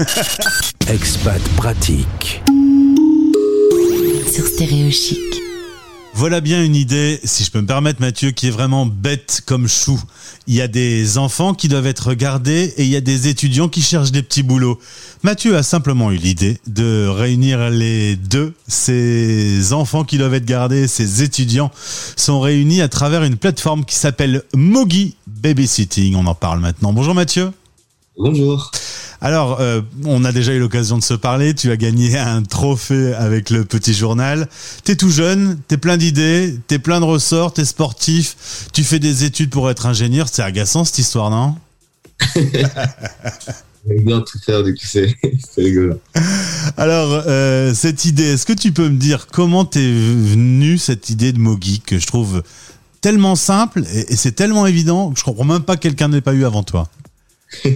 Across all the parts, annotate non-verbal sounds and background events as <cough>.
<laughs> Expat pratique. Sur Stéréo Chic. Voilà bien une idée, si je peux me permettre Mathieu, qui est vraiment bête comme chou. Il y a des enfants qui doivent être regardés et il y a des étudiants qui cherchent des petits boulots. Mathieu a simplement eu l'idée de réunir les deux. Ces enfants qui doivent être gardés, ces étudiants sont réunis à travers une plateforme qui s'appelle Mogi Babysitting. On en parle maintenant. Bonjour Mathieu. Bonjour. Alors, euh, on a déjà eu l'occasion de se parler. Tu as gagné <laughs> un trophée avec le petit journal. T'es tout jeune, t'es plein d'idées, t'es plein de ressorts, t'es sportif, tu fais des études pour être ingénieur. C'est agaçant cette histoire, non? <laughs> J'aime bien tout faire, du coup <laughs> c'est rigolo. Alors, euh, cette idée, est-ce que tu peux me dire comment t'es venue cette idée de Mogi que je trouve tellement simple et, et c'est tellement évident que je comprends même pas que quelqu'un n'ait pas eu avant toi? <laughs>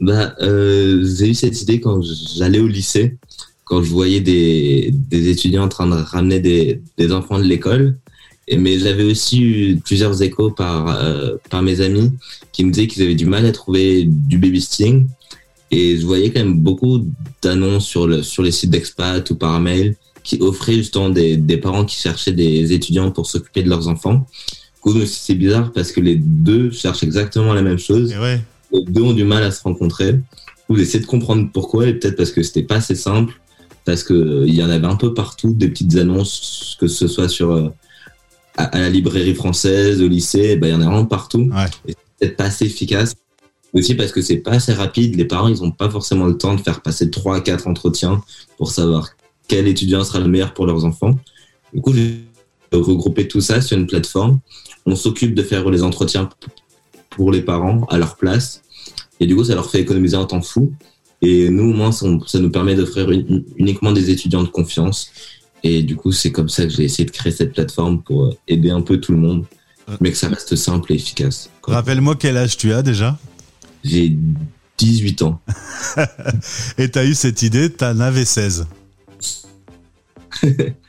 Bah, euh, j'ai eu cette idée quand j'allais au lycée, quand je voyais des, des étudiants en train de ramener des, des enfants de l'école. Mais j'avais aussi eu plusieurs échos par, euh, par mes amis qui me disaient qu'ils avaient du mal à trouver du babysitting. Et je voyais quand même beaucoup d'annonces sur, le, sur les sites d'expat ou par mail qui offraient justement des, des parents qui cherchaient des étudiants pour s'occuper de leurs enfants. C'est bizarre parce que les deux cherchent exactement la même chose. Les deux ont du mal à se rencontrer. Vous essayez de comprendre pourquoi, et peut-être parce que c'était pas assez simple, parce que euh, il y en avait un peu partout, des petites annonces, que ce soit sur euh, à, à la librairie française, au lycée, ben, il y en a vraiment partout. Ouais. Et peut-être pas assez efficace. Aussi parce que c'est pas assez rapide. Les parents, ils ont pas forcément le temps de faire passer trois à quatre entretiens pour savoir quel étudiant sera le meilleur pour leurs enfants. Du coup, j'ai regroupé tout ça sur une plateforme. On s'occupe de faire les entretiens pour les parents à leur place. Et du coup, ça leur fait économiser un temps fou. Et nous, au moins, ça, ça nous permet d'offrir uniquement des étudiants de confiance. Et du coup, c'est comme ça que j'ai essayé de créer cette plateforme pour euh, aider un peu tout le monde, mais que ça reste simple et efficace. Rappelle-moi quel âge tu as déjà? J'ai 18 ans. <laughs> Et t'as eu cette idée, t'en avais 16. <laughs>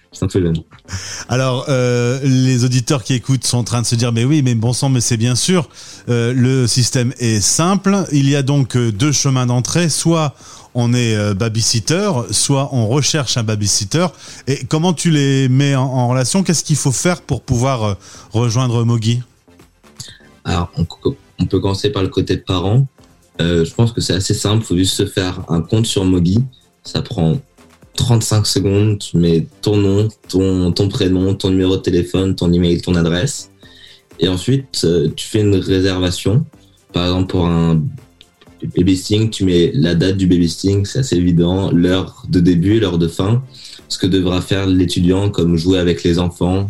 Alors, euh, les auditeurs qui écoutent sont en train de se dire, mais oui, mais bon sang, mais c'est bien sûr, euh, le système est simple. Il y a donc euh, deux chemins d'entrée. Soit on est euh, babysitter, soit on recherche un babysitter. Et comment tu les mets en, en relation? Qu'est-ce qu'il faut faire pour pouvoir euh, rejoindre Mogi Alors, on, on peut commencer par le côté parent. Euh, je pense que c'est assez simple. Il faut juste se faire un compte sur Mogi. Ça prend 35 secondes. Tu mets ton nom, ton, prénom, ton numéro de téléphone, ton email, ton adresse. Et ensuite, euh, tu fais une réservation. Par exemple, pour un babysitting, tu mets la date du babysitting, c'est assez évident, l'heure de début, l'heure de fin, ce que devra faire l'étudiant, comme jouer avec les enfants,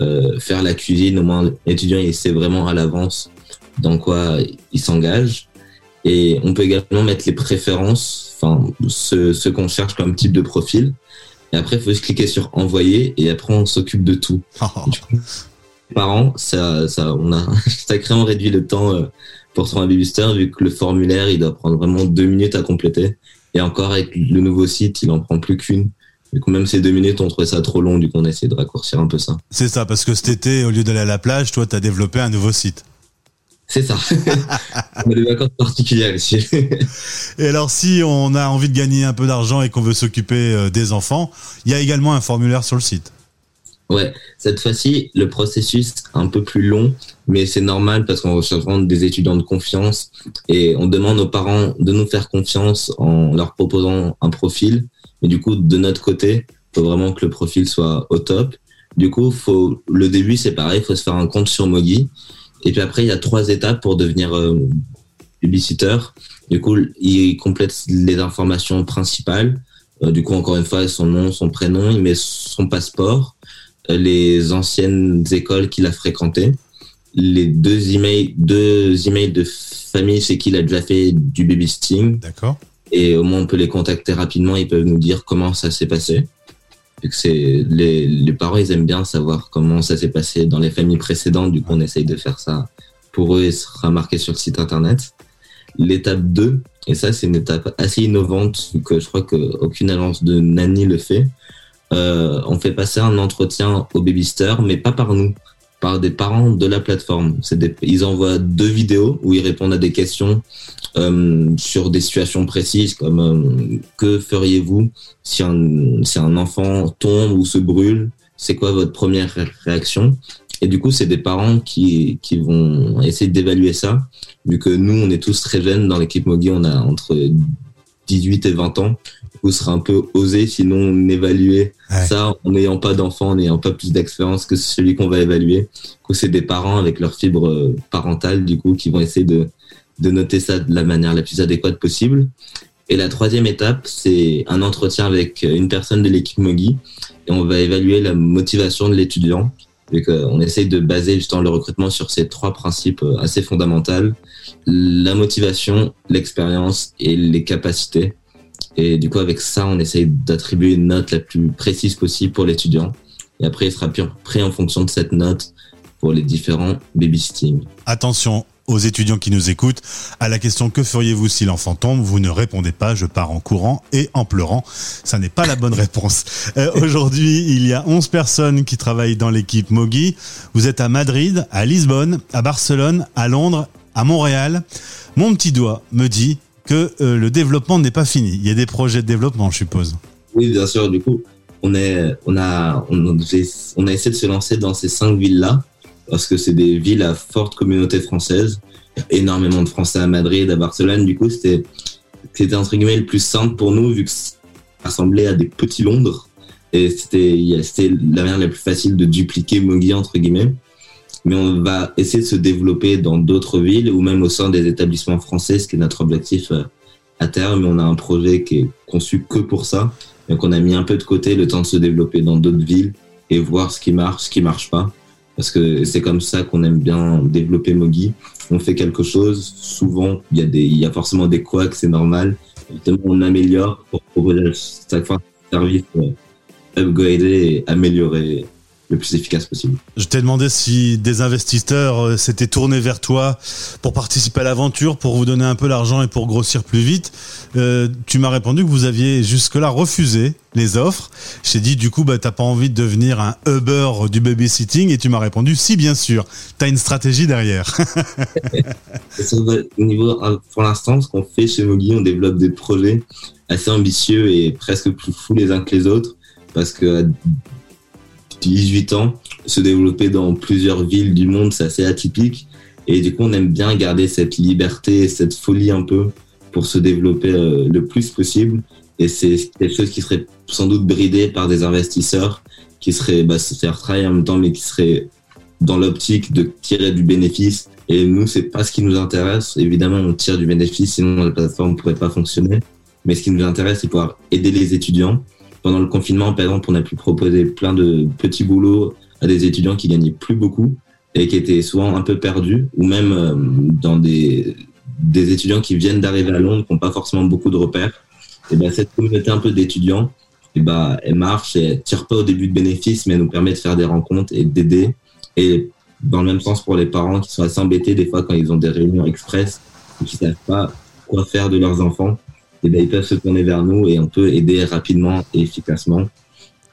euh, faire la cuisine. Au moins, l'étudiant, il sait vraiment à l'avance dans quoi il s'engage. Et on peut également mettre les préférences, enfin, ce, ce qu'on cherche comme type de profil. Et après, il faut juste cliquer sur envoyer et après, on s'occupe de tout. <laughs> Du coup, par an, ça, ça, on a <laughs> sacrément réduit le temps euh, pour trouver un babysitter vu que le formulaire, il doit prendre vraiment deux minutes à compléter. Et encore avec le nouveau site, il en prend plus qu'une. Du coup, même ces deux minutes, on trouvait ça trop long, du coup, on a essayé de raccourcir un peu ça. C'est ça, parce que cet été, au lieu d'aller à la plage, toi, t'as développé un nouveau site. C'est ça. <laughs> on a des vacances particulières ici. Et alors, si on a envie de gagner un peu d'argent et qu'on veut s'occuper euh, des enfants, il y a également un formulaire sur le site. Ouais, cette fois-ci, le processus est un peu plus long, mais c'est normal parce qu'on recherche des étudiants de confiance et on demande aux parents de nous faire confiance en leur proposant un profil. Mais du coup, de notre côté, faut vraiment que le profil soit au top. Du coup, faut, le début, c'est pareil, faut se faire un compte sur Mogi. Et puis après, il y a trois étapes pour devenir euh, babysitter. Du coup, il complète les informations principales. Euh, du coup, encore une fois, son nom, son prénom, il met son passeport, euh, les anciennes écoles qu'il a fréquentées, les deux emails, deux emails de famille chez qui il a déjà fait du babysitting. D'accord. Et au moins, on peut les contacter rapidement. Ils peuvent nous dire comment ça s'est passé. C'est les, les parents, ils aiment bien savoir comment ça s'est passé dans les familles précédentes. Du coup, on essaye de faire ça pour eux et ce sera marqué sur le site internet. L'étape 2, et ça, c'est une étape assez innovante, que je crois qu'aucune agence de nanny le fait. Euh, on fait passer un entretien au babysitter, mais pas par nous, par des parents de la plateforme. Ils envoient deux vidéos où ils répondent à des questions sur des situations précises comme euh, que feriez-vous si un, si un enfant tombe ou se brûle? C'est quoi votre première réaction? Et du coup, c'est des parents qui, qui vont essayer d'évaluer ça, vu que nous, on est tous très jeunes dans l'équipe Mogi, on a entre 18 et 20 ans. Du coup, ce serait un peu osé sinon on évaluer ça en n'ayant pas d'enfant, en n'ayant pas plus d'expérience que celui qu'on va évaluer. Du coup, c'est des parents avec leur fibre euh, parentale, du coup, qui vont essayer de de noter ça de la manière la plus adéquate possible. Et la troisième étape, c'est un entretien avec une personne de l'équipe Mogi et on va évaluer la motivation de l'étudiant. On essaye de baser justement le recrutement sur ces trois principes euh, assez fondamentaux la motivation, l'expérience et les capacités. Et du coup, avec ça, on essaye d'attribuer une note la plus précise possible pour l'étudiant. Et après, il sera pris en fonction de cette note pour les différents babysitting. Attention, aux étudiants qui nous écoutent, à la question que feriez-vous si l'enfant tombe, vous ne répondez pas, je pars en courant et en pleurant. Ça n'est pas la bonne réponse. Euh, <laughs> aujourd'hui, il y a 11 personnes qui travaillent dans l'équipe Mogi. Vous êtes à Madrid, à Lisbonne, à Barcelone, à Londres, à Montréal. Mon petit doigt me dit que euh, le développement n'est pas fini. Il y a des projets de développement, je suppose. Oui, bien sûr. Du coup, on, est, on, a, on, on a essayé de se lancer dans ces cinq villes-là parce que c'est des villes à forte communauté française. Il y a énormément de Français à Madrid, à Barcelone. Du coup, c'était, c'était entre guillemets le plus simple pour nous vu que ça ressemblait à des petits Londres. Et c'était, c'était la manière la plus facile de dupliquer Mogi, entre guillemets. Mais on va essayer de se développer dans d'autres villes ou même au sein des établissements français, ce qui est notre objectif euh, à terme. Mais on a un projet qui est conçu que pour ça. Donc on a mis un peu de côté le temps de se développer dans d'autres villes et voir ce qui marche, ce qui marche pas parce que c'est comme ça qu'on aime bien développer Mogi. On fait quelque chose, souvent il y a des, il y a forcément des couacs, c'est normal. on améliore pour proposer chaque fois un service euh, upgrader et améliorer le plus efficace possible. Je t'ai demandé si des investisseurs euh, s'étaient tournés vers toi pour participer à l'aventure, pour vous donner un peu l'argent et pour grossir plus vite. Euh, tu m'as répondu que vous aviez jusque-là refusé les offres. J'ai dit du coup, bah, t'as pas envie de devenir un Uber du babysitting et tu m'as répondu si bien sûr. T'as une stratégie derrière. <laughs> Au niveau, pour l'instant, ce qu'on fait chez Mogi, on développe des projets assez ambitieux et presque plus fous les uns que les autres parce que 18 ans, se développer dans plusieurs villes du monde, c'est assez atypique. Et du coup, on aime bien garder cette liberté, cette folie un peu pour se développer euh, le plus possible. Et c'est quelque chose qui serait sans doute bridé par des investisseurs qui seraient, bah, faire travailler en même temps, mais qui seraient dans l'optique de tirer du bénéfice. Et nous, c'est pas ce qui nous intéresse. Évidemment, on tire du bénéfice, sinon la plateforme pourrait pas fonctionner. Mais ce qui nous intéresse, c'est pouvoir aider les étudiants pendant le confinement, par exemple, on a pu proposer plein de petits boulots à des étudiants qui gagnaient plus beaucoup et qui étaient souvent un peu perdus, ou même euh, dans des, des étudiants qui viennent d'arriver à Londres, qui n'ont pas forcément beaucoup de repères. Et ben, cette communauté un peu d'étudiants, et ben, elle marche, et elle tire pas au début de bénéfices, mais elle nous permet de faire des rencontres et d'aider. Et dans le même sens pour les parents qui sont assez embêtés des fois quand ils ont des réunions express et qui savent pas quoi faire de leurs enfants. Eh ben, ils peuvent se tourner vers nous et on peut aider rapidement et efficacement.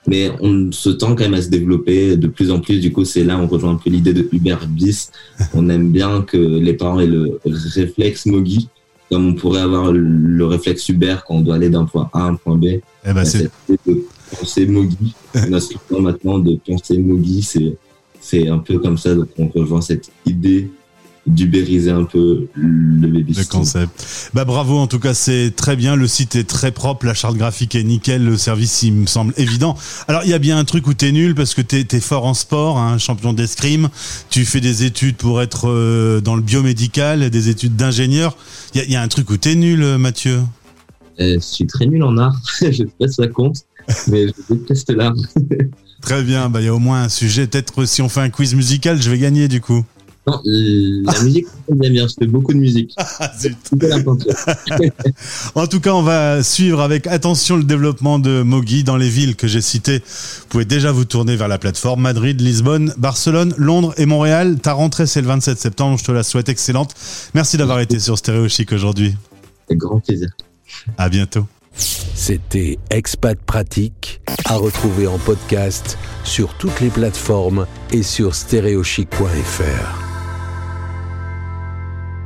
Mais on se tend quand même à se développer de plus en plus. Du coup, c'est là on rejoint un peu l'idée de Uber bis. On aime bien que les parents aient le réflexe Mogi, comme on pourrait avoir le réflexe Uber quand on doit aller d'un point A à un point B. Eh ben, c'est de penser Mogi. Notre maintenant de penser Mogi, c'est c'est un peu comme ça. Donc on rejoint cette idée d'ubériser un peu le baby Le concept. Bah bravo, en tout cas, c'est très bien. Le site est très propre, la charte graphique est nickel, le service, il me semble évident. Alors, il y a bien un truc où t'es nul parce que t'es es fort en sport, hein, champion d'escrime. Tu fais des études pour être euh, dans le biomédical, des études d'ingénieur. Il y a, y a, un truc où t'es nul, euh, Mathieu euh, Je suis très nul en art. <laughs> je sais pas si ça compte, mais je déteste l'art. <laughs> Très bien, bah il y a au moins un sujet. Peut-être si on fait un quiz musical, je vais gagner du coup. Non, la <laughs> musique, j'aime bien. Je fais beaucoup de musique. Ah, <laughs> en tout cas, on va suivre avec attention le développement de Mogi dans les villes que j'ai citées. Vous pouvez déjà vous tourner vers la plateforme Madrid, Lisbonne, Barcelone, Londres et Montréal. Ta rentrée, c'est le 27 septembre. Je te la souhaite excellente. Merci d'avoir été sur Stéréo Chic aujourd'hui. Avec grand plaisir. À bientôt. C'était Expat Pratique à retrouver en podcast sur toutes les plateformes et sur stéréochic.fr.